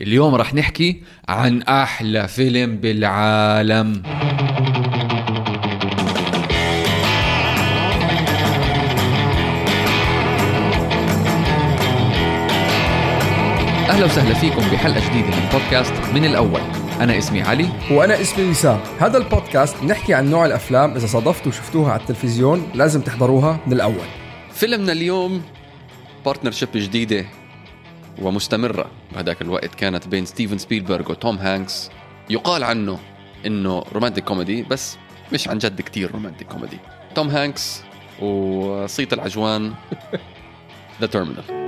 اليوم رح نحكي عن أحلى فيلم بالعالم. أهلا وسهلا فيكم بحلقة جديدة من بودكاست من الأول. أنا اسمي علي. وأنا اسمي وسام هذا البودكاست نحكي عن نوع الأفلام إذا صادفتوا وشفتوها على التلفزيون لازم تحضروها من الأول. فيلمنا اليوم partnership جديدة. ومستمرة بهذاك الوقت كانت بين ستيفن سبيلبرغ وتوم هانكس يقال عنه انه romantic comedy بس مش عن جد كتير romantic comedy توم هانكس وصيت العجوان The Terminal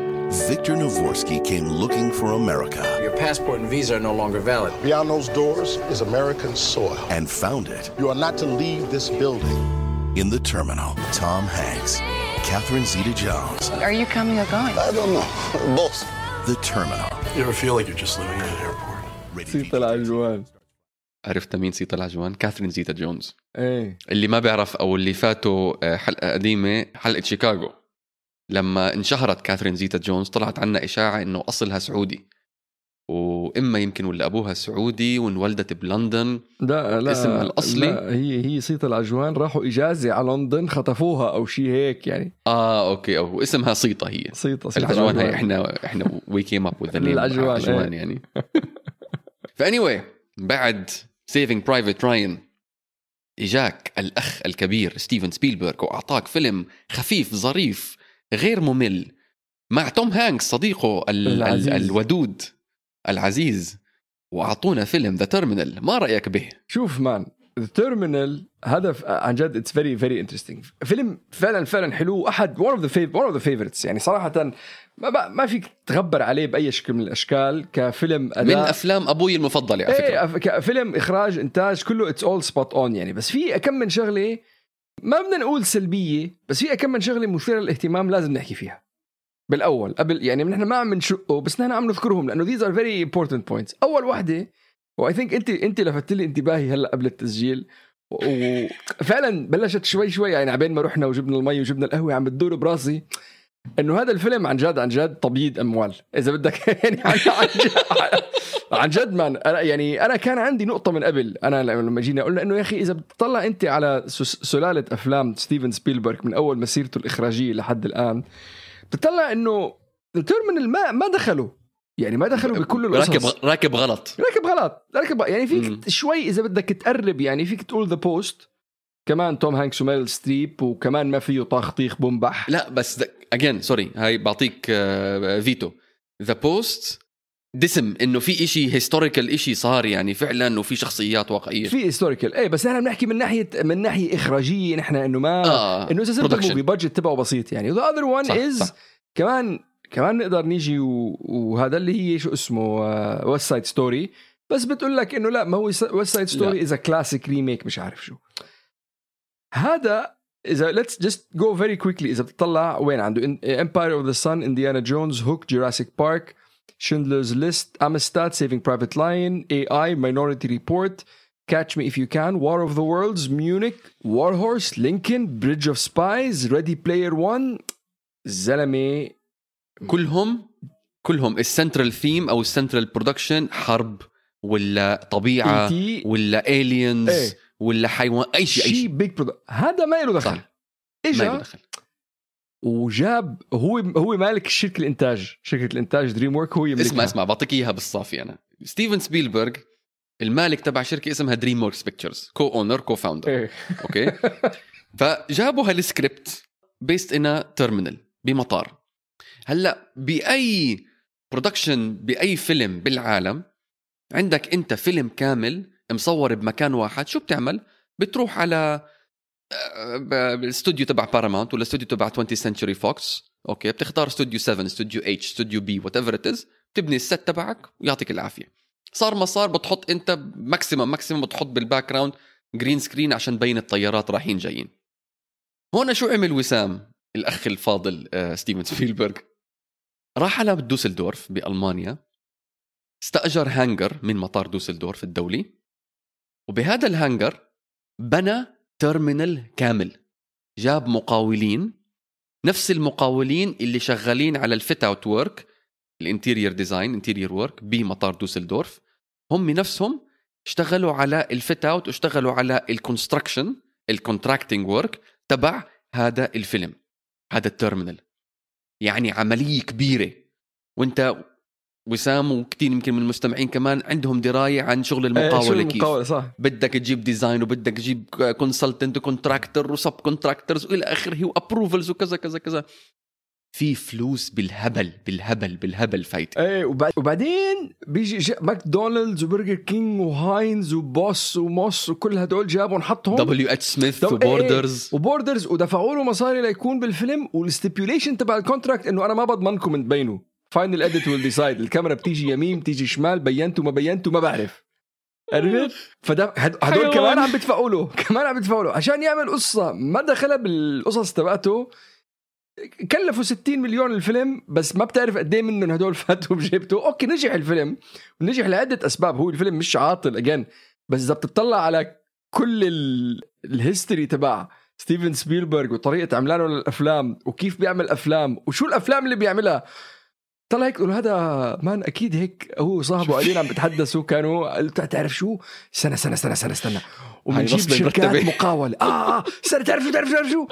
Victor Navorsky came looking for America Your passport and visa are no longer valid. Beyond those doors is American soil. and found it You are not to leave this building. in the terminal. Tom Hanks, Catherine Zeta-Jones, Are you coming or going? I don't know. Both. The terminal. You ever feel like you're just living in an airport? صيت العجوان. عرفت مين صيت العجوان؟ كاثرين زيتا جونز. إيه. اللي ما بيعرف أو اللي فاتوا آه، حلقة قديمة حلقة شيكاغو. لما انشهرت كاثرين زيتا جونز طلعت عنا إشاعة إنه أصلها سعودي. وإما يمكن ولا أبوها سعودي وانولدت بلندن. لا لا اسمها الأصلي؟ لا هي هي صيت العجوان راحوا إجازة على لندن خطفوها أو شيء هيك يعني. آه أوكي أو اسمها صيطة هي. صيت صيت العجوان هي إحنا إحنا we came up with العجوان، العجوان إيه. يعني. funny anyway, بعد Saving Private Ryan إجاك الأخ الكبير ستيفن سبيلبرغ وأعطاك فيلم خفيف ظريف غير ممل مع توم هانكس صديقه ال. ال الودود. العزيز وأعطونا فيلم The Terminal ما رأيك به؟ شوف man ال Terminal هدف عن جد it's very very interesting فيلم فعلا فعلا حلو احد one of the one of the favorites يعني صراحة ما ما- فيك تغبر عليه بأي شكل من الأشكال. كفيلم أداء من أفلام أبوي المفضله على فكرة. إيه كفيلم إخراج إنتاج كله it's all spot on يعني. بس في كم من شغلة ما بدنا نقول سلبية بس في كم من شغلة مثيرة للاهتمام لازم نحكي فيها. بالأول قبل يعني نحن ما عم نشقه بس نحن عم نذكرهم لأنه these are very important points. أول وحدة I think أنت أنت لفتت لي انتباهي هلأ قبل التسجيل وفعلا بلشت شوي شوي يعني عبين ما رحنا وجبنا المي وجبنا القهوة عم بتدور براسي إنه هذا الفيلم عن جد عن جد تبييض أموال. إذا بدك يعني عن, جد عن جد man أنا يعني أنا كان عندي نقطة من قبل أنا لما جينا قلنا إنه يا أخي إذا بتطلع أنت على سلاله أفلام ستيفن سبيلبرغ من أول مسيرته الإخراجية لحد الآن بتطلع إنه ال Terminal ما ما دخلوا. يعني ما دخلوا بكل القصص. راكب راكب غلط. راكب غلط. راكب يعني فيك مم. شوي إذا بدك تقرب يعني فيك تقول The Post كمان توم هانكس وميل ستريب وكمان ما فيه طاخ طيخ بومبح لا بس again sorry هاي بعطيك آه، فيتو. The Post دسم إنه في إشي historical إشي صار يعني فعلا وفي شخصيات واقعية. في historical إيه بس نحن بنحكي من ناحيه من ناحية إخراجية نحن إنه ما آه، إنه it's a simple production. movie budget تبعه بسيط يعني. the other one is. كمان كمان نقدر نيجي. وهذا اللي هي شو اسمه West Side Story بس بتقول لك إنه لا ما هو West Side Story it's a classic remake مش عارف شو. هذا اذا let's just go very quickly إذا بتطلع وين؟ عنده Empire of the Sun Indiana Jones Hook Jurassic Park Schindler's List Amistad Saving Private Ryan A.I. Minority Report Catch Me If You Can, War of the Worlds, Munich, War Horse, Lincoln, Bridge of Spies, Ready Player One زلمه كلهم كلهم. ال central theme أو ال central production حرب ولا طبيعة ولا aliens إيه. ولا حيوان أي شيء أي شيء. big production هذا ما له دخل. صح ما له اجى دخل وجاب هو هو مالك شركة الإنتاج شركة الإنتاج DreamWorks هو يملكها. اسمع اسمع بعطيك إياها بالصافي أنا. ستيفن سبيلبرغ المالك تبع شركة اسمها DreamWorks Pictures co-owner co-founder. Okay؟ فجابوا هال script based in terminal بمطار. هلأ بأي production بأي فيلم بالعالم عندك أنت فيلم كامل مصور بمكان واحد شو بتعمل؟ بتروح على آه، ب- الاستوديو تبع باراماونت ولا الاستوديو تبع 20 Century Fox okay بتختار استوديو 7 استوديو H استوديو B whatever بتبني ال set تبعك ويعطيك العافية. صار ما صار بتحط أنت maximum maximum بتحط بال background green screen عشان تبين الطيارات رايحين جايين. هون شو عمل وسام؟ الأخ الفاضل آه، ستيفن سبيلبرغ راح على دوسلدورف بألمانيا. استأجر هانجر من مطار دوسلدورف الدولي. وبهذا الهانجر بنى terminal كامل. جاب مقاولين نفس المقاولين اللي شغالين على ال fit out work ال interior design interior work بمطار دوسلدورف. هم نفسهم اشتغلوا على ال fit out واشتغلوا على ال construction ال contracting work تبع هذا الفيلم هذا ال terminal يعني عملية كبيرة. وانت وسام وكثير يمكن من المستمعين كمان عندهم دراية عن شغل إيه، المقاولة كيف؟ المقاولة صح. بدك تجيب design وبدك تجيب consultant و contractor و subcontractors وإلى آخره و approvals وكذا كذا كذا. في فلوس بالهبل بالهبل بالهبل فايت. إيه وبعد وبعدين بيجي McDonald's و Burger King و Heinz و Boss وموس وكل هدول جابوا نحطهم W H Smith و Borders إيه و Borders ودفعوا له مصاري ليكون بالفيلم وال stipulation تبع ال contract إنه أنا ما بضمنكم تبينوا final edit will decide الكاميرا بتيجي يمين بتيجي شمال. بينتوا ما بينتوا ما بعرف. عرفت؟ فده هد- هدول حيوان. كمان عم بدفعوا له. كمان عم بدفعوا له. عشان يعمل قصة ما دخلها بالقصص تبعته. كلفوا 60 مليون الفيلم بس ما بتعرف قد إيه منهم هدول فاتوا بجيبته. okay نجح الفيلم. ونجح لعدة أسباب. هو الفيلم مش عاطل again بس إذا بتطلع على كل ال- ال history تبع ستيفن سبيلبرغ وطريقة عملانه للأفلام وكيف بيعمل أفلام وشو الأفلام اللي بيعملها. طلع هيك تقول هذا man أكيد هيك هو صاحبه قاعدين عم بتحدثوا كانوا قلت تعرف شو؟ سنه سنه سنه سنه استنى. وبنجيب شركات. مقاولة. آه آه استنى تعرف شو تعرف شو تعرف شو؟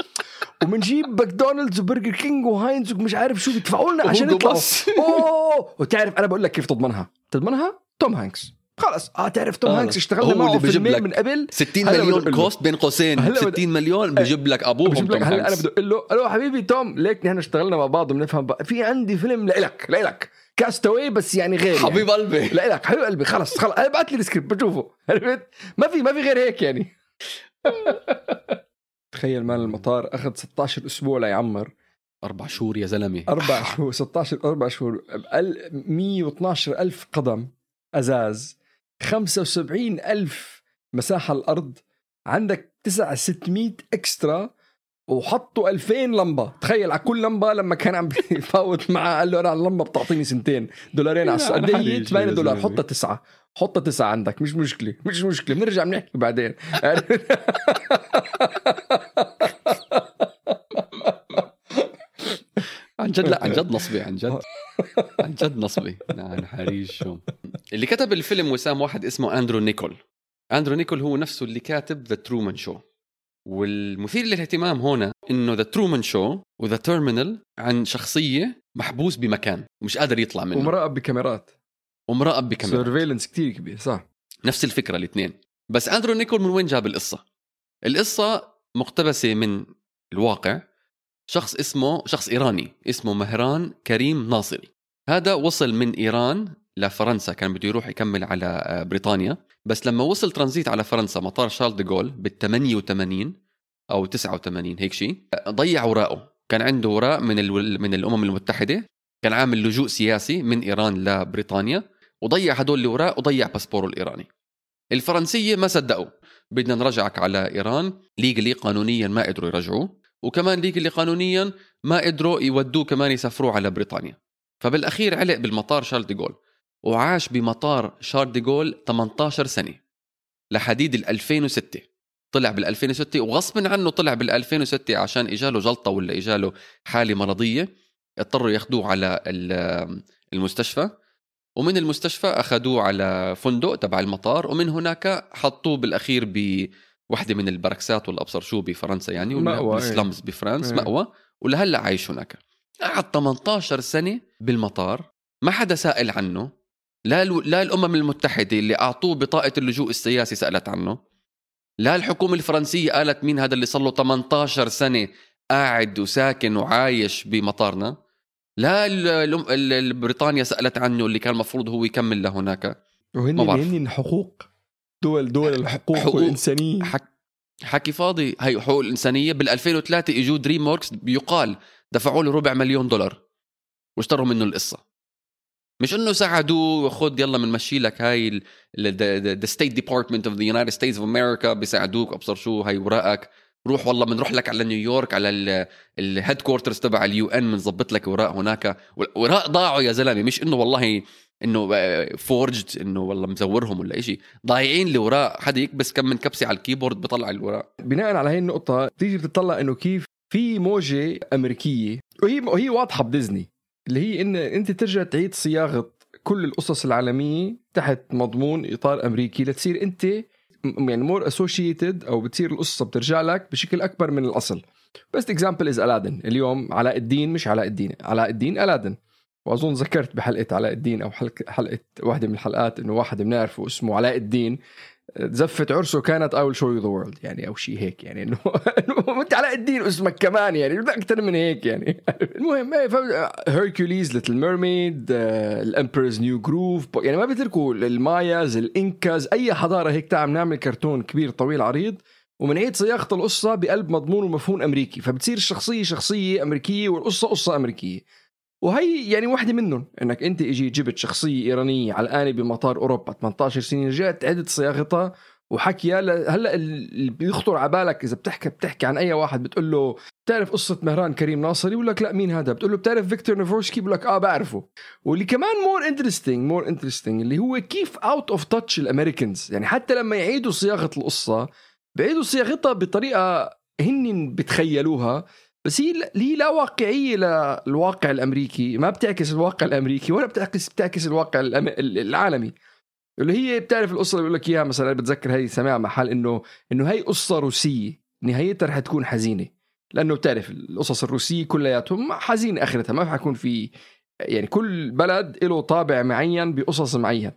وبنجيب McDonald's و Burger King و Heinz ومش عارف شو بيدفعوا لنا عشان باص. أوه. وتعرف أنا بقول لك كيف تضمنها؟ تضمنها؟ توم هانكس. خلص آه تعرف توم آه. هانكس اشتغلنا معه فيلمين من قبل؟ 60 هلا مليون. cost بين قوسين. هلا بدق- 60 مليون بجيب لك أبوهم بجيب لك توم هلا أنا هانكس بدق له ألو حبيبي توم ليك نحن اشتغلنا مع بعض وبنفهم بقى. في عندي فيلم لإلك لإلك. Cast Away بس يعني غير يعني. حبيب قلبي. لإلك حبيب قلبي. خلص خلص. ابعت لي السكريبت بشوفه. عرفت؟ ما في ما في غير هيك يعني. تخيل مان المطار أخذ 16 أسبوع ليعمر. أربع شهور يا زلمة. أربع شهور 16 أربع شهور. بقل- 112 ألف قدم أزاز. 75 ألف مساحة الأرض. عندك 9 600 إكسترا وحطوا 2000 لمبة. تخيل على كل لمبة لما كان عم يفاوت معه قال له أنا على اللمبة بتعطيني سنتين دولارين على قد حريج 8 يا دولار. حطها تسعة حطها تسعة عندك. مش مشكلة مش مشكلة. بنرجع بنحكي بعدين. عن جد لا عن جد نصبي عن جد. عن جد نصبي. عن حريج شو اللي كتب الفيلم وسام واحد اسمه أندرو نيكول. أندرو نيكول هو نفسه اللي كاتب The Truman Show والمثير للاهتمام هنا إنه The Truman Show و The Terminal عن شخصية محبوس بمكان ومش قادر يطلع منه. ومراقب بكاميرات. ومراقب بكاميرا surveillance كثير كبير صح. نفس الفكرة الاثنين. بس أندرو نيكول من وين جاب القصة؟ القصة مقتبسة من الواقع. شخص اسمه شخص إيراني اسمه مهران كريم ناصري. هذا وصل من إيران لفرنسا كان بده يروح يكمل على آه، بريطانيا. بس لما وصل ترانزيت على فرنسا مطار شارل دي جول بال 88 أو 89 هيك شيء ضيع اوراقه كان عنده اوراق من. من الأمم المتحدة. كان عامل لجوء سياسي من إيران لبريطانيا وضيع هدول الاوراق وضيع باسبوره الإيراني. الفرنسية ما صدقوا. بدنا نرجعك على إيران. ليجلي قانونيا ما قدروا يرجعوه. وكمان ليجلي قانونيا ما قدروا يودوه كمان يسافروه على بريطانيا. فبالأخير علق بالمطار شارل دي جول وعاش بمطار شارل دي جول 18 سنة لحديد ال 2006 طلع بال 2006 وغصب عنه طلع بال 2006 عشان إجاله جلطة ولا إجاله حالة مرضية. اضطروا ياخذوه على ال- المستشفى. ومن المستشفى اخذوه على فندق تبع المطار ومن هناك حطوه بالأخير بوحدة من البركسات ولا ابصر شو بفرنسا يعني مأوى، إيه. بالسلمز بفرنسا إيه. مأوى. ولهلأ عايش هناك. قعد 18 سنة بالمطار. ما حدا سائل عنه. لا. لا الأمم المتحدة اللي أعطوه بطاقة اللجوء السياسي سألت عنه. لا الحكومة الفرنسية قالت مين هذا اللي صار له 18 سنة قاعد وساكن وعايش بمطارنا. لا بريطانيا سألت عنه اللي كان المفروض هو يكمل لهناك. وهن. هن حقوق دول دول الحقوق حقوق. والإنسانية. حك... حكي فاضي. هي حقوق الإنسانية. بال 2003 إجوا DreamWorks بيقال دفعوا له ربع مليون دولار. واشتروا منه القصة. مش إنه ساعدوه خد يلا بنمشي لك هاي the State Department of the United States of America بيساعدوك أبصر شو هاي اوراقك روح والله بنروح لك على نيويورك على ال headquarters تبع ال UN بنظبط لك اوراق هناك. اوراق ضاعوا يا زلمة مش إنه والله إنه forged إنه والله مزورهم ولا شيء ضايعين الاوراق حدا يكبس كم من كبسة على ال keyboard بيطلع الاوراق بناء على هي النقطة تيجي بتطلع إنه كيف في موجة أمريكية وهي وهي واضحة بديزني. اللي هي إن أنت ترجع تعيد صياغة كل القصص العالمية تحت مضمون إطار أمريكي لتصير أنت يعني more associated أو بتصير القصة بترجع لك بشكل أكبر من الأصل. best example is Aladdin اليوم علاء الدين مش علاء الدين. علاء الدين Aladdin وأظن ذكرت بحلقة علاء الدين أو حلقه حلقة واحدة من الحلقات إنه واحد بنعرفه اسمه علاء الدين. زفة عرسه كانت I will show you the world يعني أو شيء هيك يعني إنه أنت علاء الدين اسمك كمان يعني أكثر من هيك يعني. المهم Hercules Little Mermaid ال Emperor's New Groove يعني ما بيتركوا ال Mayas ال Incas أي حضارة هيك تعال نعمل كرتون كبير طويل عريض ومنعيد صياغة القصة بقلب مضمون ومفهوم أمريكي فبتصير الشخصيه شخصية أمريكية والقصة قصة أمريكية. وهي يعني واحدة منهم إنك أنت اجيت جبت شخصية إيرانية علقانة بمطار أوروبا 18 سنة رجعت عدت صياغتها وحكيها ل- هلا اللي بيخطر على بالك إذا بتحكي بتحكي عن أي واحد بتقول له بتعرف قصة مهران كريم ناصري؟ بقول لك لا مين هذا؟ بتقول له بتعرف فيكتور نيفورسكي بقول لك آه بعرفه. واللي كمان more interesting more interesting اللي هو كيف out of touch ال Americans. يعني حتى لما يعيدوا صياغة القصة بيعيدوا صياغتها بطريقة هن بتخيلوها. بس هي هي لا واقعية للواقع الأمريكي. ما بتعكس الواقع الأمريكي ولا بتعكس بتعكس الواقع العالمي. اللي هي بتعرف القصة اللي بيقول لك إياها مثلا بتذكر هي سمعها محل انه إنه هي قصة روسية نهايتها رح تكون حزينة لأنه بتعرف القصص الروسية كلياتهم حزينة آخرتها ما حيكون في يعني كل بلد له طابع معين بقصص معين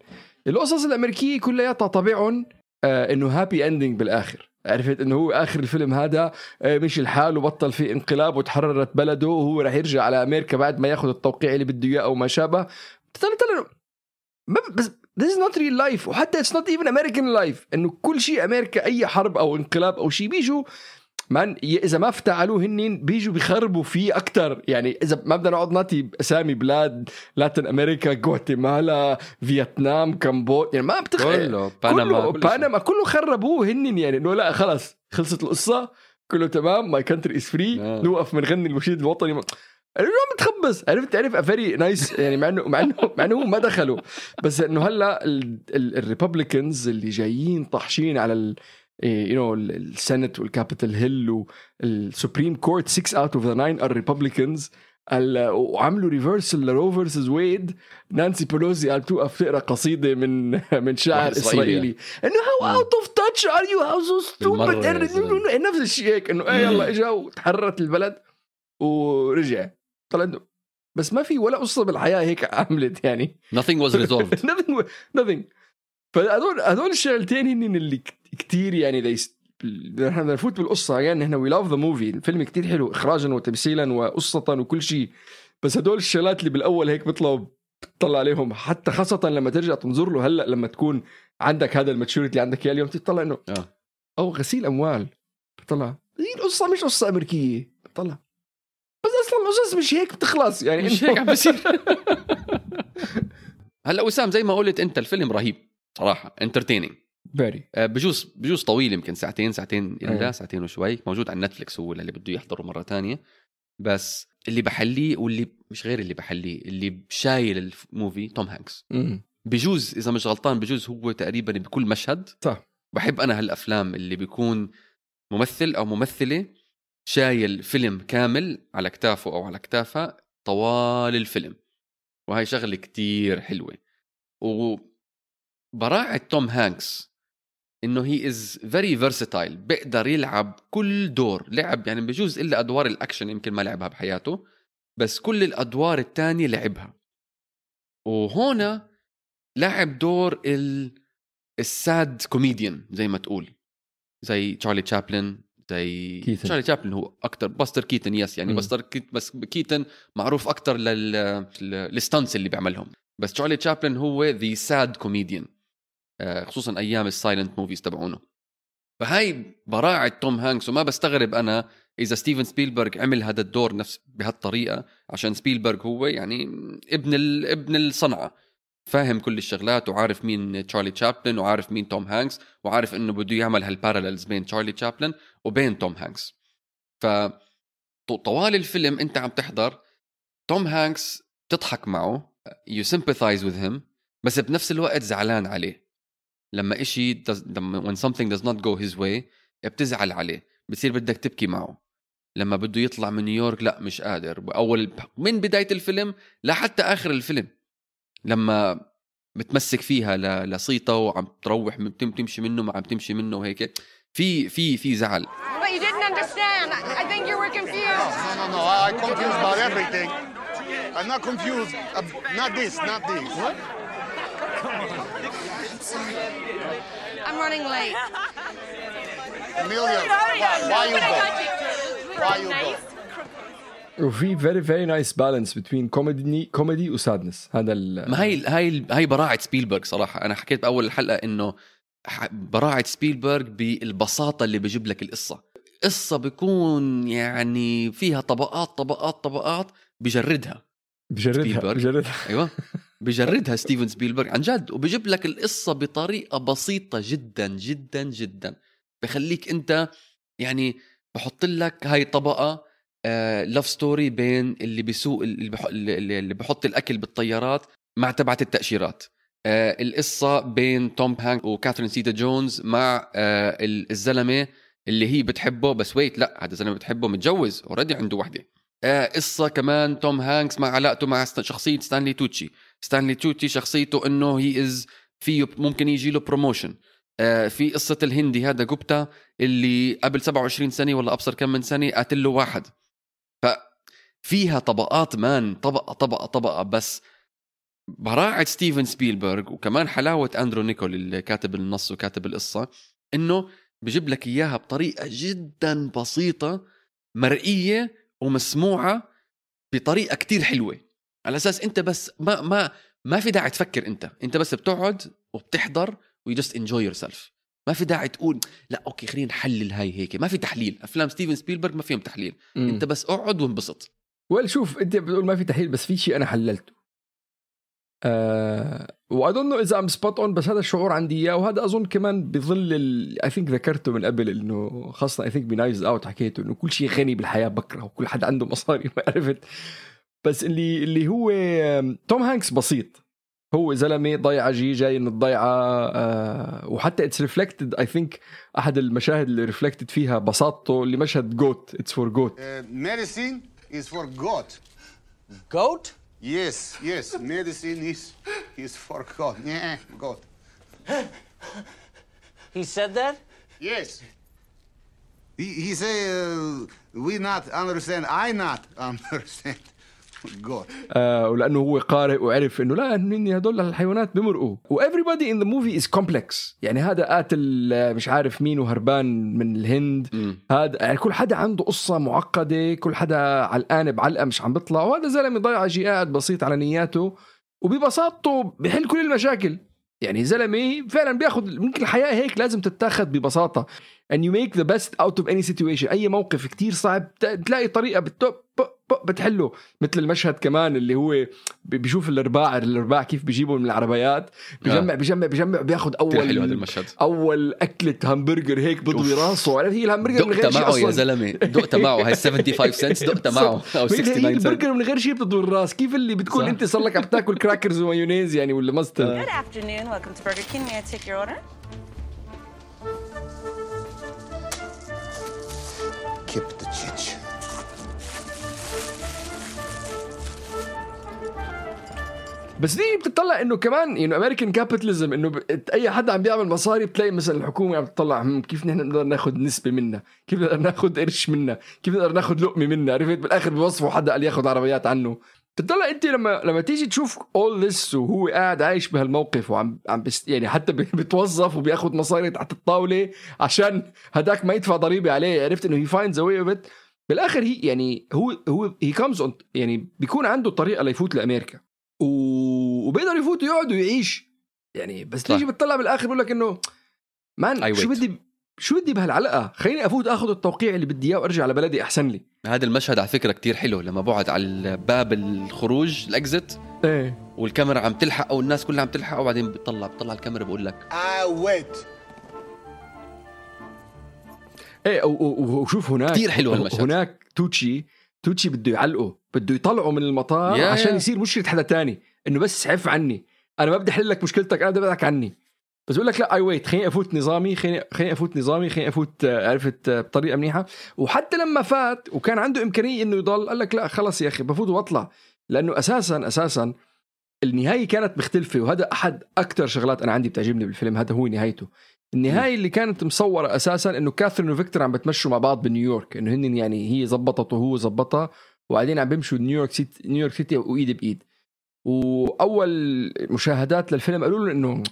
القصص الأمريكية كلياتها طابعهم آه إنه happy ending بالآخر. عرفت إنه هو آخر الفيلم هذا آه، مشي الحال وبطل في انقلاب وتحررت بلده وهو رح يرجع على أمريكا بعد ما ياخذ التوقيع اللي بده إياه أو ما شابه. ترى ترى بس this is not real life وحتى it's not even American life إنه كل شيء أمريكا أي حرب أو انقلاب أو شيء بيجوا man ي- إذا ما افتعلوه هنين بيجوا بيخربوا فيه أكثر يعني إذا ما بدنا نقعد نعطي أسامي بلاد Latin America غواتيمالا فيتنام كمبود يعني ما بتخ... كله بنما كله. بنما كله خربوه هنن يعني إنه لا خلص خلصت القصة كله تمام my country is free. نوقف بنغني النشيد الوطني. شو عم بتخبص. عرفت تعرف very nice يعني مع انه مع انه مع إنه ما دخلوا. بس إنه هلأ ال Republicans اللي جايين طاحشين على you know ال Senate وال Capitol Hill وال Supreme Court 6 out of the 9 are Republicans وعملوا reversal ل Roe versus Wade. نانسي بيلوسي قالت توقف تقرأ قصيدة من من شاعر. إسرائيلي. انه how out of touch are you how so stupid نفس الشيء هيك إنه إيه يلا إجا وتحررت البلد ورجع. طلع بس ما في ولا قصة بالحياة هيك عملت يعني. Nothing was resolved. Nothing nothing. فهذول هذول الشغلتين هن اللي كتير يعني st- نحن بدنا نفوت بالقصة يعني نحن we love the movie الفيلم كتير حلو اخراجا وتمثيلا وقصه وكل شيء. بس هدول الشغلات اللي بالأول هيك بيطلعوا بتطلع عليهم. حتى خاصة لما ترجع تنظر له هلأ لما تكون عندك هذا ال maturity اللي عندك إياه اليوم تطلع إنه آه. أو غسيل أموال. بتطلع. هي القصة مش قصة أمريكية. بتطلع. بس أصلا القصص مش هيك بتخلص يعني مش هيك عم بصير هلأ وسام زي ما قلت أنت الفيلم رهيب. صراحة entertaining Very. بجوز بجوز طويل يمكن ساعتين ساعتين الا أيوة. ساعتين وشوي موجود على نتفلكس هو اللي بده يحضره مرة تانية بس اللي بحليه واللي مش غير اللي بحليه اللي شايل ال movie توم هانكس. بجوز بجوز إذا مش غلطان بجوز هو تقريبا بكل مشهد صح. بحب أنا هالأفلام اللي بيكون ممثل أو ممثلة شايل فيلم كامل على كتافه أو على كتافها طوال الفيلم وهي شغلة كتير حلوة وبراعه توم هانكس إنه he is very versatile بيقدر يلعب كل دور لعب يعني بجوز إلا أدوار الأكشن يمكن ما لعبها بحياته بس كل الأدوار الثانية لعبها وهنا لعب دور ال ال sad comedian زي ما تقول زي تشارلي تشابلن زي كيتن. تشارلي تشابلن هو أكثر باستر كيتن yes يعني. باستر كيت بس كيتن معروف أكثر لل لل stunts اللي بيعملهم بس تشارلي تشابلن هو the sad comedian خصوصا أيام ال silent movies تبعونه. فهاي براعة توم هانكس وما بستغرب أنا إذا ستيفن سبيلبرغ عمل هذا الدور نفس بهالطريقة عشان سبيلبرغ هو يعني ابن. ابن الصنعة. فاهم كل الشغلات وعارف مين تشارلي تشابلن وعارف مين توم هانكس وعارف إنه بده يعمل هال parallels بين تشارلي تشابلن وبين توم هانكس. ف طوال الفيلم أنت عم تحضر توم هانكس تضحك معه you sympathize with him بس بنفس الوقت زعلان عليه. لما إشي does, لما when something does not go his way بتزعل عليه بتصير بدك تبكي معه لما بده يطلع من نيويورك لا مش قادر اول من بداية الفيلم لحتى آخر الفيلم لما متمسك فيها ل- لصيته وعم تروح بتم تمشي منه ما عم تمشي منه وهيك في في في زعل But you didn't understand. I I think you were confused. No, no, no. I, I'm confused about everything. I'm not confused. Uh, not this, not this. What? I'm running late. Amelia, why, why you go? Why you go? وفي very very nice balance بين comedy comedy و sadness هذا ال ما هي هاي هاي براعة سبيلبرغ صراحة أنا حكيت بأول الحلقة إنه براعة سبيلبرغ بالبساطة اللي بجيب لك القصة قصة بيكون يعني فيها طبقات طبقات طبقات بجردها بجردها سبيلبرغ. بجردها أيوه بجردها ستيفن سبيلبرغ عن جد وبجيب لك القصة بطريقة بسيطة جدا جدا جدا. بخليك أنت يعني بحط لك هاي طبقة love story بين اللي بيسوق اللي, بح... اللي بحط الأكل بالطيارات مع تبعة التأشيرات. آه القصة بين توم هانك وكاثرين سيتا جونز مع آه ال- الزلمة اللي هي بتحبه بس wait لا هذا الزلمة بتحبه متجوز already عنده وحدة. آه قصة كمان توم هانكس مع علاقته مع شخصية ستانلي توتشي. ستانلي توتشي شخصيته إنه he is فيه ممكن يجي له promotion آه في قصة الهندي هذا جوبتا اللي قبل 27 سنة ولا أبصر كم من سنة قاتل له واحد. ففيها طبقات man طبقة طبقة طبقة بس براعة ستيفن سبيلبرغ وكمان حلاوة أندرو نيكول اللي كاتب النص وكاتب القصة إنه بجيب لك إياها بطريقة جدا بسيطة مرئية ومسموعة بطريقة كتير حلوة. على أساس أنت بس ما ما ما في داعي تفكر أنت. أنت بس بتقعد وبتحضر و just enjoy yourself ما في داعي تقول لا okay خلينا نحلل هاي هيك. ما في تحليل. أفلام ستيفن سبيلبرغ ما فيهم تحليل. أنت بس اقعد وانبسط. well شوف أنت بتقول ما في تحليل بس في شيء أنا حللته. آه واظن إذا I'm spot on بس هذا الشعور عندي إياه وهذا أظن كمان بظل I think ذكرته من قبل إنه خاصة I think ب Knives Out حكيته إنه كل شيء غني بالحياة بكرة وكل حد عنده مصاري ما عرفت. بس اللي اللي هو توم هانكس بسيط هو زلمة ضيعة جي جاي من الضيعة آه وحتى it's reflected I think أحد المشاهد اللي reflected فيها بساطته اللي مشهد goat it's for goat medicine is for goat. Goat? Yes, yes. Medicine is is for goat. Yeah, goat. He said that? Yes. He, he say uh, we not understand. I not understand. آه ولأنه هو قارئ وعرف إنه لا إني هدول الحيوانات بمرقوا. وeverybody in the movie is complex. يعني هذا قاتل مش عارف مين وهربان من الهند. هذا يعني كل حدا عنده قصة معقدة كل حدا علقان بعلقة مش عم بيطلع. وهذا زلمة جي قاعد بسيط على نياته. وببساطته بحل كل المشاكل. يعني زلمة فعلا بياخذ ممكن الحياة هيك لازم تتاخذ ببساطة. And you make the best out of any situation. أي موقف كتير صعب ت- تلاقي طريقة بت- ب- ب- بتحله. مثل المشهد كمان اللي هو ب- بيشوف الأرباع الأرباع كيف بيجيبوا من العربيات. بجمع بجمع بجمع بياخذ كثير حلو هذا اول المشهد. أول أكلة همبرجر هيك بضوي. راسه. عرفت؟ هي الهمبرجر من غير شيء معه يا زلمة. دقت معه. هاي 75 سنت دقت معه. أو هي 69 سنت البرجر من غير شيء بتضوي الراس. كيف اللي بتكون. أنت صار لك عم تاكل crackers ومايونيز يعني ولا mustard Good afternoon. Welcome to Burger King. May I take your order? بس دي بتطلع إنه كمان إنه امريكان كابيتاليزم إنه. أي حدا عم بيعمل مصاري بتلاقي مثلا الحكومة عم تطلع "هم، كيف نحن نقدر ناخذ نسبة منها؟ كيف نقدر ناخذ قرش منها؟ كيف نقدر ناخذ لقمة منها؟ عرفت؟ بالآخر بيوصفوا حدا قال ياخذ عربيات عنه. بتطلع انت لما لما تيجي تشوف all this وهو قاعد عايش بهالموقف وعم عم بس يعني حتى بيتوظف وبياخذ مصاري تحت الطاولة عشان هداك ما يدفع ضريبة عليه. عرفت إنه he finds way of بالآخر هي يعني هو هو he comes يعني بيكون عنده طريقة ليفوت لأمريكا. وبيقدر يفوت ويقعد ويعيش. يعني بس. تيجي بتطلع بالآخر بقول لك إنه man شو. بدي شو بدي بهالعلقة؟ خليني أفوت أخذ التوقيع اللي بدي إياه وأرجع لبلدي أحسن لي. هذا المشهد على فكرة كتير حلو لما بقعد على باب الخروج ال exit إيه والكاميرا عم تلحق أو الناس كلها عم تلحق وبعدين بتطلع بتطلع الكاميرا بقول لك wait. إيه وشوف هناك كتير حلو هالمشهد. هناك توتشي توتشي بده يعلقه بده يطلعه من المطار يا- عشان يا. يصير مشكلة حدا تاني إنه بس عف عني أنا ما بدي أحل لك مشكلتك أنا بدي أبعدك عني بس بقول لك لا أي wait خليني أفوت نظامي خليني خليني أفوت نظامي خليني أفوت آه، عرفت آه، بطريقة منيحة. وحتى لما فات وكان عنده إمكانية إنه يضل قال لك لا خلص يا أخي بفوت وأطلع. لأنه أساسا أساسا النهاية كانت مختلفة وهذا أحد أكثر شغلات أنا عندي بتعجبني بالفيلم هذا هو نهايته. النهاية اللي كانت مصورة أساسا إنه كاثرين وفيكتور عم بتمشوا مع بعض بنيويورك إنه هن يعني هي زبطت وهو زبطها وبعدين عم بيمشوا نيويورك سيتي نيويورك سيتي وإيد بإيد. وأول مشاهدات للفيلم قالوا له إنه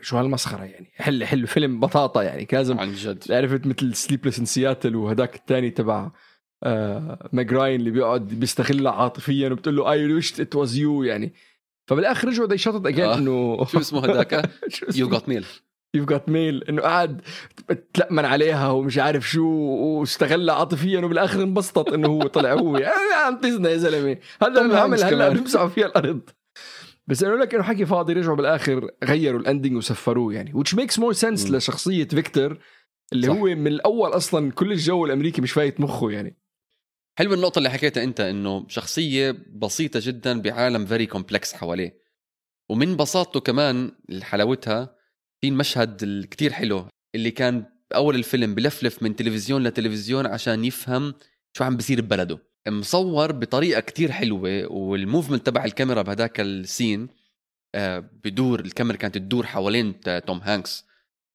شو هالمسخرة يعني؟ حل حلو فيلم بطاطا يعني كأزم؟ عن جد. عرفت مثل Sleepless in Seattle وهداك الثاني تبع آه Meg Ryan اللي بيقعد بيستغلها عاطفيا وبتقول له I wish it was you يعني. فبالآخر رجعوا they shot it again آه. إنه شو اسمه هداك؟ You've Got Mail You've Got Mail إنه قاعد تلأمن عليها ومش عارف شو واستغلها عاطفيا وبالآخر انبسطت إنه هو طلع هو. يا عم تزنى يا زلمة. هذا توم هانكس هلأ. بيمسحوا فيها الأرض. بس انه لك إنه حكي فاضي رجعوا بالآخر غيروا ال ending وسفروه يعني which makes more sense مم. لشخصية فيكتور اللي صح. هو من الأول أصلا كل الجو الأمريكي مش فايت مخه يعني حلو النقطة اللي حكيتها أنت إنه شخصية بسيطة جدا بعالم very complex حواليه ومن بساطته كمان حلاوتها في المشهد الكتير حلو اللي كان بأول الفيلم بلفلف من تلفزيون لتلفزيون عشان يفهم شو عم بصير ببلده مصور بطريقة كتير حلوة وال movement تبع الكاميرا بهداك ال scene آه، بدور الكاميرا كانت تدور حوالين توم هانكس.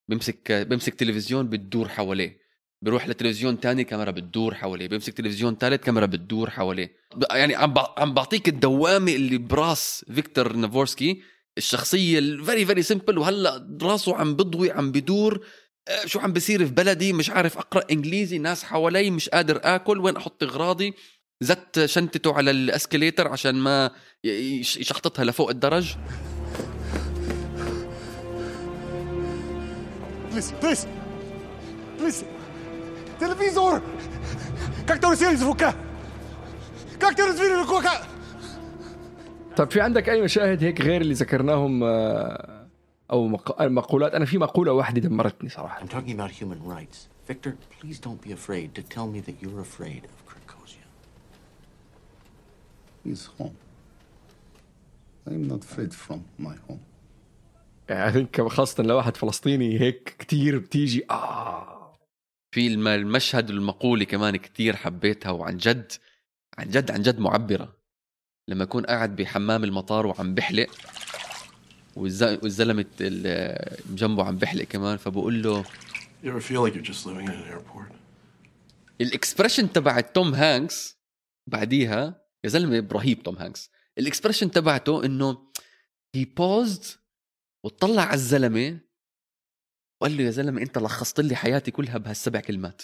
بيمسك بيمسك تلفزيون بتدور حواليه. بيروح لتلفزيون تاني كاميرا بتدور حواليه. بيمسك تلفزيون ثالث كاميرا بتدور حواليه. يعني عم عم بعطيك الدوامة اللي براس فيكتور نافورسكي. الشخصية ال very very simple وهلأ راسه عم بضوي عم بدور آه، شو عم بصير في بلدي؟ مش عارف أقرأ إنجليزي ناس حوالي مش قادر آكل وين أحط أغراضي؟ زت شنطته على ال escalator عشان ما يشحططها لفوق الدرج. please please please. تلفزيون. كاك تورسيري زفوكا كاك تورسيري زفوكا طب في عندك أي مشاهد هيك غير اللي ذكرناهم آه، أو آه، مقولات؟ أنا في مقولة واحدة دمرتني صراحة. I'm talking about human rights. Victor please don't be afraid to tell me that you're afraid of Krakozhia. He's home. I'm not afraid from my home. يعني I think خاصه لواحد فلسطيني هيك كتير بتيجي آه في الم- المشهد والمقولة كمان كتير حبيتها وعن جد عن جد عن جد معبرة لما يكون قاعد بحمام المطار وعم بحلق والز- والزلمة ال- جنبه عم بحلق كمان فبقول له You ever feel like you're just living in an airport? ال expression تبع توم هانكس بعديها يا زلمه رهيب توم هانكس ال expression تبعته إنه هي paused وطلع على الزلمة وقال له يا زلمة أنت لخصت لي حياتي كلها بهالسبع كلمات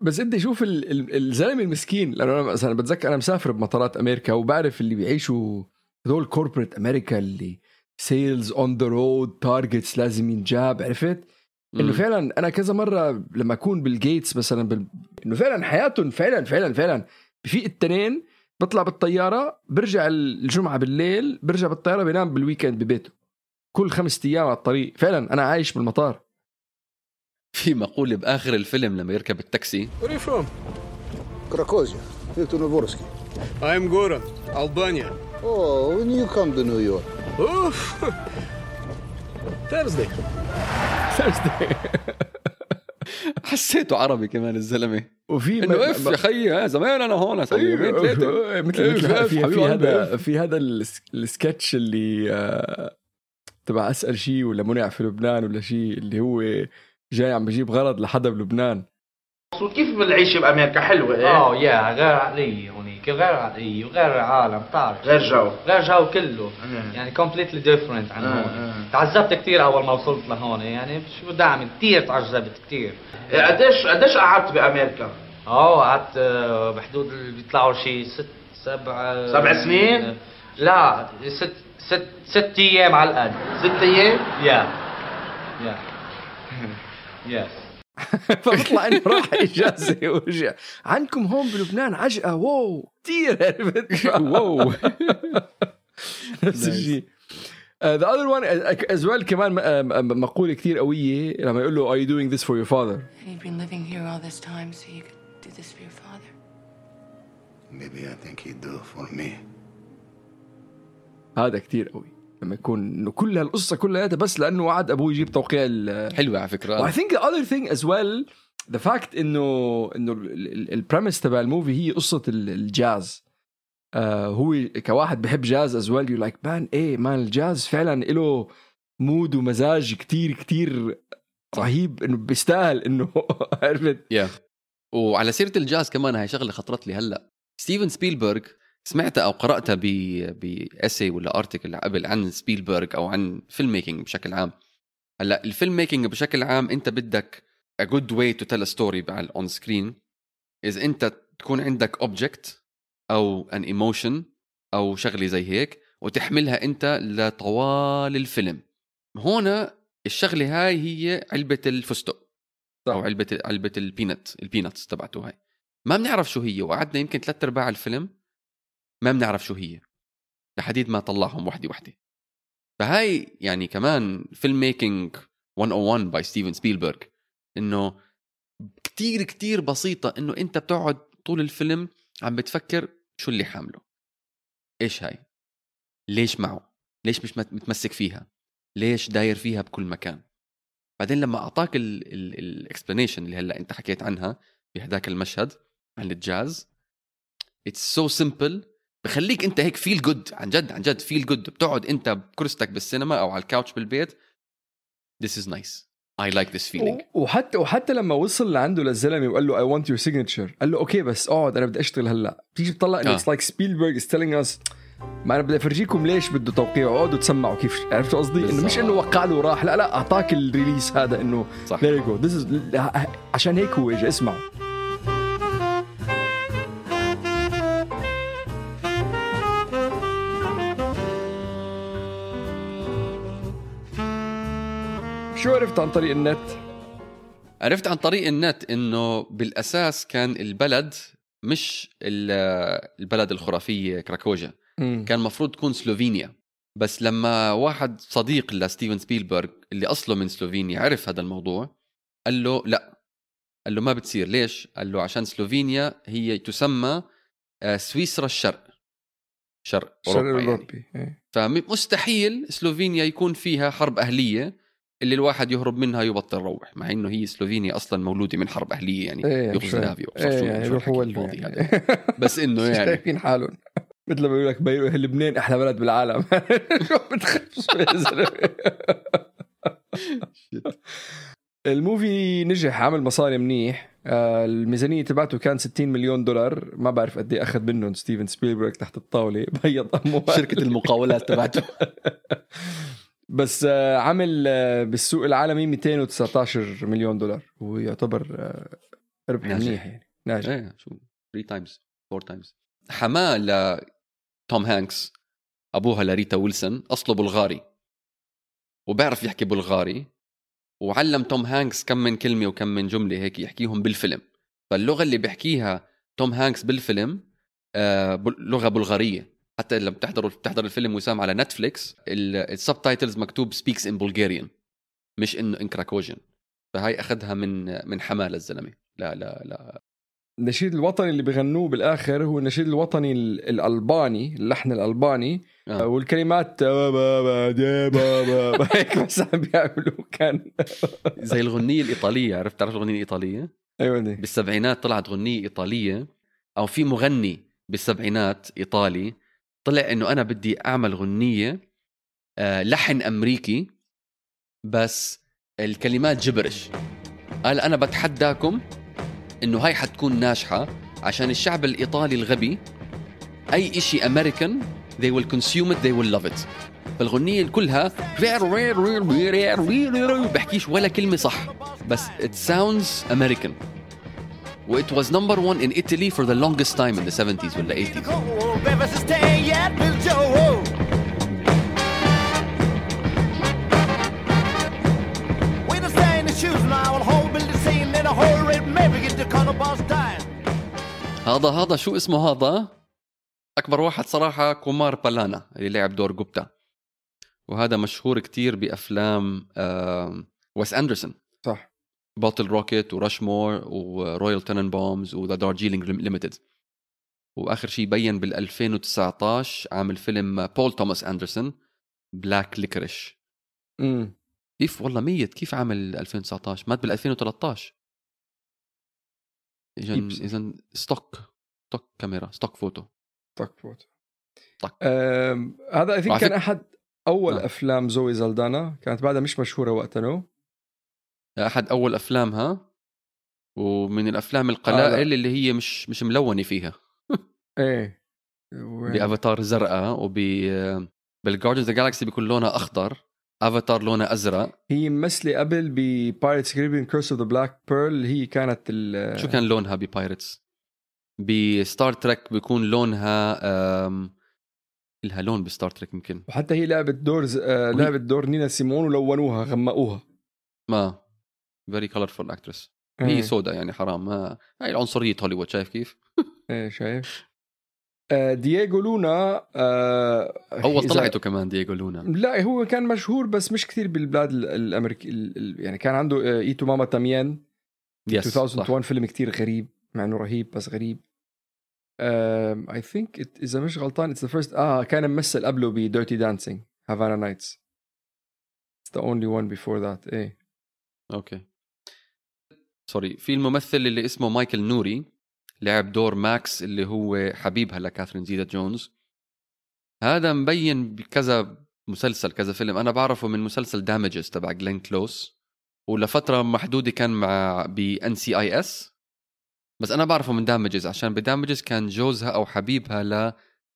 بس أنت شوف ال- ال- الزلمة المسكين لأنه أنا مثلا بتذكر أنا مسافر بمطارات أمريكا وبعرف اللي بيعيشوا هذول corporate America اللي sales on the road targets لازم ينجاب عرفت؟ إنه. فعلا أنا كذا مرة لما أكون بال gates مثلا بال... إنه فعلا حياتهم فعلا فعلا فعلا بفيق الاثنين بطلع بالطيارة برجع الجمعة بالليل برجع بالطيارة بينام بال weekend ببيته كل خمسة أيام على الطريق فعلا أنا عايش بالمطار في مقولة بآخر الفيلم لما يركب التاكسي Where are you from? Krakozia, Victor Novorsky. I'm Goran, Albania. Oh, when you come to New York? Oof. Thursday. حسيته عربي كمان الزلمة. وفي إنه إف يا خيي زمان أنا هون صار لي يومين ثلاثة. أيوة، مثل إيه، مثل في في هذا. في هذا الس- السكتش اللي آه، تبع أسأل شيء ولا منع في لبنان ولا شيء اللي هو جاي عم بجيب غرض لحدا بلبنان. كيف العيشه بأمريكا؟ حلوة إيه؟ آه يا غير عقلية هونيك. غير عقلية وغير عالم بتعرف غير جو. غير جو كله مم. يعني completely different عن مم. هون مم. تعذبت كثير أول ما وصلت لهون يعني شو دعم كثير تعذبت كثير إيه، قديش قديش قعدت بأمريكا؟ آه قعدت آه، بحدود اللي بيطلعوا شي ست سبع سبع سنين؟ لا ست ست ست أيام على القد ست أيام؟ يا يا يس فبطلع إنه راح إجازة ورجع عندكم هون بلبنان عجقة. واو. كثير عرفت واو. نفس الشيء the other one as well كمان م- مقولة كثير قوية لما يقول له are you doing this for your father? You've been living here all this time so you could do this for your father. Maybe I think he'd do it for me. هذا كثير قوي. لما يكون إنه كل هالقصة كلها بس لأنه وعد أبوه يجيب توقيع ال حلوة على فكرة. و I think the other thing as well the fact إنه إنه ال premise تبع ال movie هي قصة ال- الجاز. آه هو كواحد بحب جاز as well you like man إيه man الجاز فعلا له مود ومزاج كتير كتير رهيب إنه بيستاهل إنه عرفت؟ yeah وعلى سيرة الجاز كمان هاي شغلة خطرت لي هلأ. ستيفن سبيلبرغ سمعتها أو قراتها ب باسي ولا article قبل عن سبيلبرغ أو عن film making بشكل عام. هلأ ال film making بشكل عام أنت بدك a good way to tell a story على on screen إذا أنت تكون عندك object أو an emotion أو شغلة زي هيك وتحملها أنت لطوال الفيلم. هنا الشغلة هاي هي علبة الفستق صح. أو علبه علبة ال peanut ال peanuts تبعته هاي. ما بنعرف شو هي وقعدنا يمكن ثلاث أرباع الفيلم ما بنعرف شو هي لحديت ما طلعهم وحدة وحدة. فهاي يعني كمان filmmaking 101 by ستيفن سبيلبرغ إنه كتير كتير بسيطة إنه أنت بتقعد طول الفيلم عم بتفكر شو اللي حامله. إيش هاي؟ ليش معه؟ ليش مش مت- متمسك فيها؟ ليش داير فيها بكل مكان؟ بعدين لما أعطاك ال explanation اللي هلأ أنت حكيت عنها بهداك المشهد عن الجاز it's so simple بخليك انت هيك feel good عن جد عن جد feel good بتقعد انت بكرسيك بالسينما أو على ال couch بالبيت This is nice. I like this feeling. وحتى وحتى لما وصل لعنده للزلمة وقال له I want your signature قال له okay بس اقعد أنا بدي أشتغل هلأ. بتيجي بتطلع إنه. it's like سبيلبرغ is telling us ما أنا بدي أفرجيكم ليش بده توقيع اقعدوا تسمعوا كيف عرفتوا قصدي؟ إنه مش إنه وقع له وراح لا لا أعطاك ال release هذا إنه صح. go. This is عشان هيك هو اجى اسمعوا. شو عرفت عن طريق النت؟ عرفت عن طريق النت إنه بالأساس كان البلد مش ال- البلد الخرافية كراكوجيا. كان مفروض تكون سلوفينيا بس لما واحد صديق لستيفن سبيلبرغ اللي أصله من سلوفينيا عرف هذا الموضوع قال له لا قال له ما بتصير ليش قال له عشان سلوفينيا هي تسمى آه، سويسرا الشرق شرق أوروبا يعني. الأوروبي إيه. فمستحيل سلوفينيا يكون فيها حرب أهلية اللي الواحد يهرب منها يبطل يروح مع إنه هي سلوفينيا أصلا مولودة من حرب أهلية يعني إيه يوغوسلافيا إيه يعني يروحوا الفاضي يعني. بس إنه يعني. شايفين حالهم؟ مثل ما بيقول لك لبنان أحلى بلد بالعالم. ال movie نجح عمل مصاري منيح. آه، الميزانية تبعته كان 60 مليون دولار. ما بعرف قد إيه أخذ منهم ستيفن سبيلبرغ تحت الطاولة. بيض أموال. شركة المقاولات تبعته. بس آه، عمل آه، بالسوق العالمي 219 مليون دولار ويعتبر آه، ربح. منيح يعني. ناجح إيه شو 3 times 4 times حماه لتوم هانكس أبوها لريتا ويلسون أصله بلغاري وبيعرف يحكي بلغاري وعلم توم هانكس كم من كلمة وكم من جملة هيك يحكيهم بالفيلم. فاللغة اللي بيحكيها توم هانكس بالفيلم آه لغة بلغارية. حتى لما بتحضر بتحضر الفيلم وسام على Netflix ال subtitles مكتوب speaks in Bulgarian مش انه in Krakozhian فهاي أخذها من من حماه للزلمه لا لا لا. النشيد الوطني اللي بغنوه بالآخر هو النشيد الوطني ال- الألباني اللحن الألباني آه. والكلمات با- با- هيك بس عم بيعملوا كان. زي الغنية الإيطالية عرفت؟ تعرف الغنية الإيطالية؟ أيوه دي. بالسبعينات طلعت غنية إيطالية أو في مغني بالسبعينات إيطالي طلع إنه أنا بدي أعمل غنية آه، لحن أمريكي بس الكلمات جبرش. قال أنا بتحداكم إنه هاي حتكون ناجحة عشان الشعب الإيطالي الغبي أي إشي أمريكان they will consume it they will love it. فالغنية كلها بحكيش ولا كلمة صح بس it sounds American. و it was number one in Italy for the longest time in the 70s ولا 80s هذا هذا شو اسمه هذا؟ أكبر واحد صراحة كومار بالانا اللي لعب دور جوبتا. وهذا مشهور كتير بأفلام آم، ويس أندرسون. صح. باتل روكيت وراشمور ورويال تنن بومز وذا دارجيلينج ليميتد واخر شيء بين بال 2019 عامل فيلم بول توماس اندرسون بلاك ليكريش امم كيف؟ والله ميت. كيف عامل 2019 مات بال 2013 اذا. اذا stock stock camera stock photo طق فوت طق. آم، هذا I think كان أحد أول آه. أفلام زوي زالدانا كانت بعدها مش مشهورة وقتها no أحد أول أفلامها ومن الأفلام آه، القلائل اللي هي مش مش ملونة فيها. إيه؟ بأفاتار زرقاء وب بال Guardians the Galaxy بيكون لونها أخضر أفاتار لونها أزرق. هي ممثلة قبل ب Pirates Caribbean Curse of the Black Pearl هي كانت ال شو كان لونها ب Pirates ب Star Trek بيكون لونها أم... لها لون ب Star Trek يمكن. وحتى هي لعبت دور ز... آه لعبت دور نينا سيمون ولونوها غمقوها. ما. very colorful actress إيه. هي سودا يعني حرام. ما هاي العنصرية هوليوود شايف كيف؟ إيه شايف. آه دييغو لونا آه اول إذا- طلعته كمان دييغو لونا. لا هو كان مشهور بس مش كثير بالبلاد ال- الامريكي ال- ال- يعني كان عنده آه، Y Tu Mamá También. yes 2001 فيلم كتير غريب مع إنه رهيب بس غريب. I think إذا مش غلطان it's the first آه كان ممثل قبله ب Dirty Dancing Havana Nights it's the only one before that إيه. okay. sorry في الممثل اللي اسمه مايكل نوري لعب دور ماكس اللي هو حبيبها لكاثرين زيدا جونز. هذا مبين بكذا مسلسل كذا فيلم. أنا بعرفه من مسلسل Damages تبع جلين كلوس ولفترة محدودة كان مع بان سي اي اس بس أنا بعرفه من دامجز عشان بدامجز كان جوزها أو حبيبها ل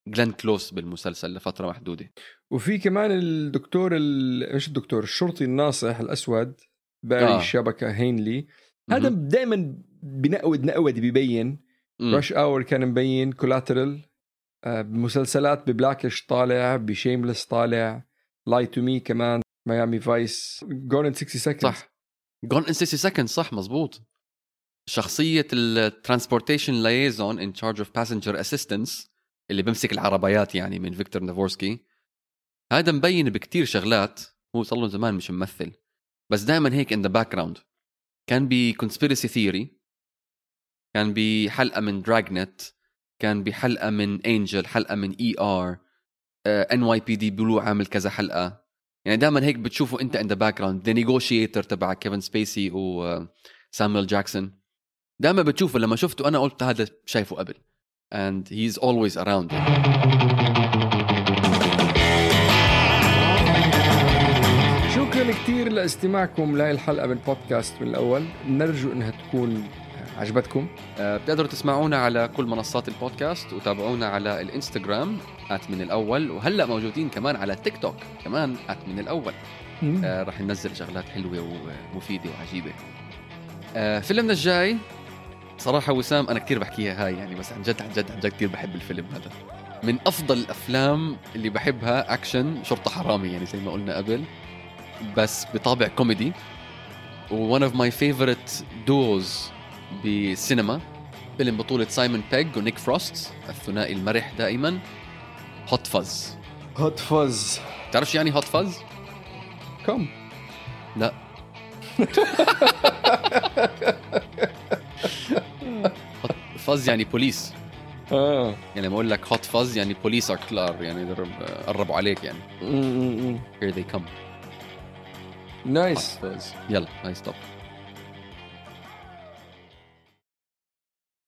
جلين كلوس بالمسلسل لفترة محدودة. وفي كمان الدكتور ال... مش الدكتور؟ الشرطي الناصح الأسود باري آه. الشبكه هينلي. هذا دائما بنقود نقود ببين. رش اور كان مبين كولاترال بمسلسلات ببلاكش طالع بشيملس طالع Lie to Me كمان Miami Vice Gone in 60 Seconds صح. Gone in 60 Second صح مزبوط شخصية ال transportation liaison in charge of passenger assistance اللي بمسك العربيات يعني من فيكتور نافورسكي. هذا مبين بكتير شغلات هو صار له زمان مش ممثل. بس دائما هيك in the background. كان ب Conspiracy Theory كان بحلقة من Dragnet كان بحلقة من Angel حلقة من ER NYPD Blue عامل كذا حلقة. يعني دائما هيك بتشوفه أنت in the background The Negotiator تبع كيفن سبيسي وسامويل جاكسون دائما بتشوفه لما شفته أنا قلت هذا شايفه قبل and he's always around. شكرا كثير لاستماعكم لهي الحلقة من بودكاست من الأول. نرجو إنها تكون عجبتكم. آه، بتقدروا تسمعونا على كل منصات البودكاست وتابعونا على الإنستغرام من الأول وهلأ موجودين كمان على تيك توك كمان من الأول. آه رح ننزل شغلات حلوة ومفيدة وعجيبة. آه فيلمنا الجاي صراحة وسام أنا كثير بحكيها هاي يعني بس عن جد عن جد عن جد كثير بحب الفيلم هذا. من أفضل الأفلام اللي بحبها أكشن شرطة حرامي يعني زي ما قلنا قبل. بس بطابع كوميدي. و one of my favorite duos بالسينما فيلم بطولة سايمون بيج ونيك فروست الثنائي المرح دائما Hot Fuzz Hot Fuzz تعرف شو يعني Hot Fuzz؟ كم؟ لا. Fuzz يعني بوليس آه. يعني أقول لك Hot Fuzz يعني بوليس ار كلار يعني قربوا عليك يعني. here they come. nice يلا هاي ستوب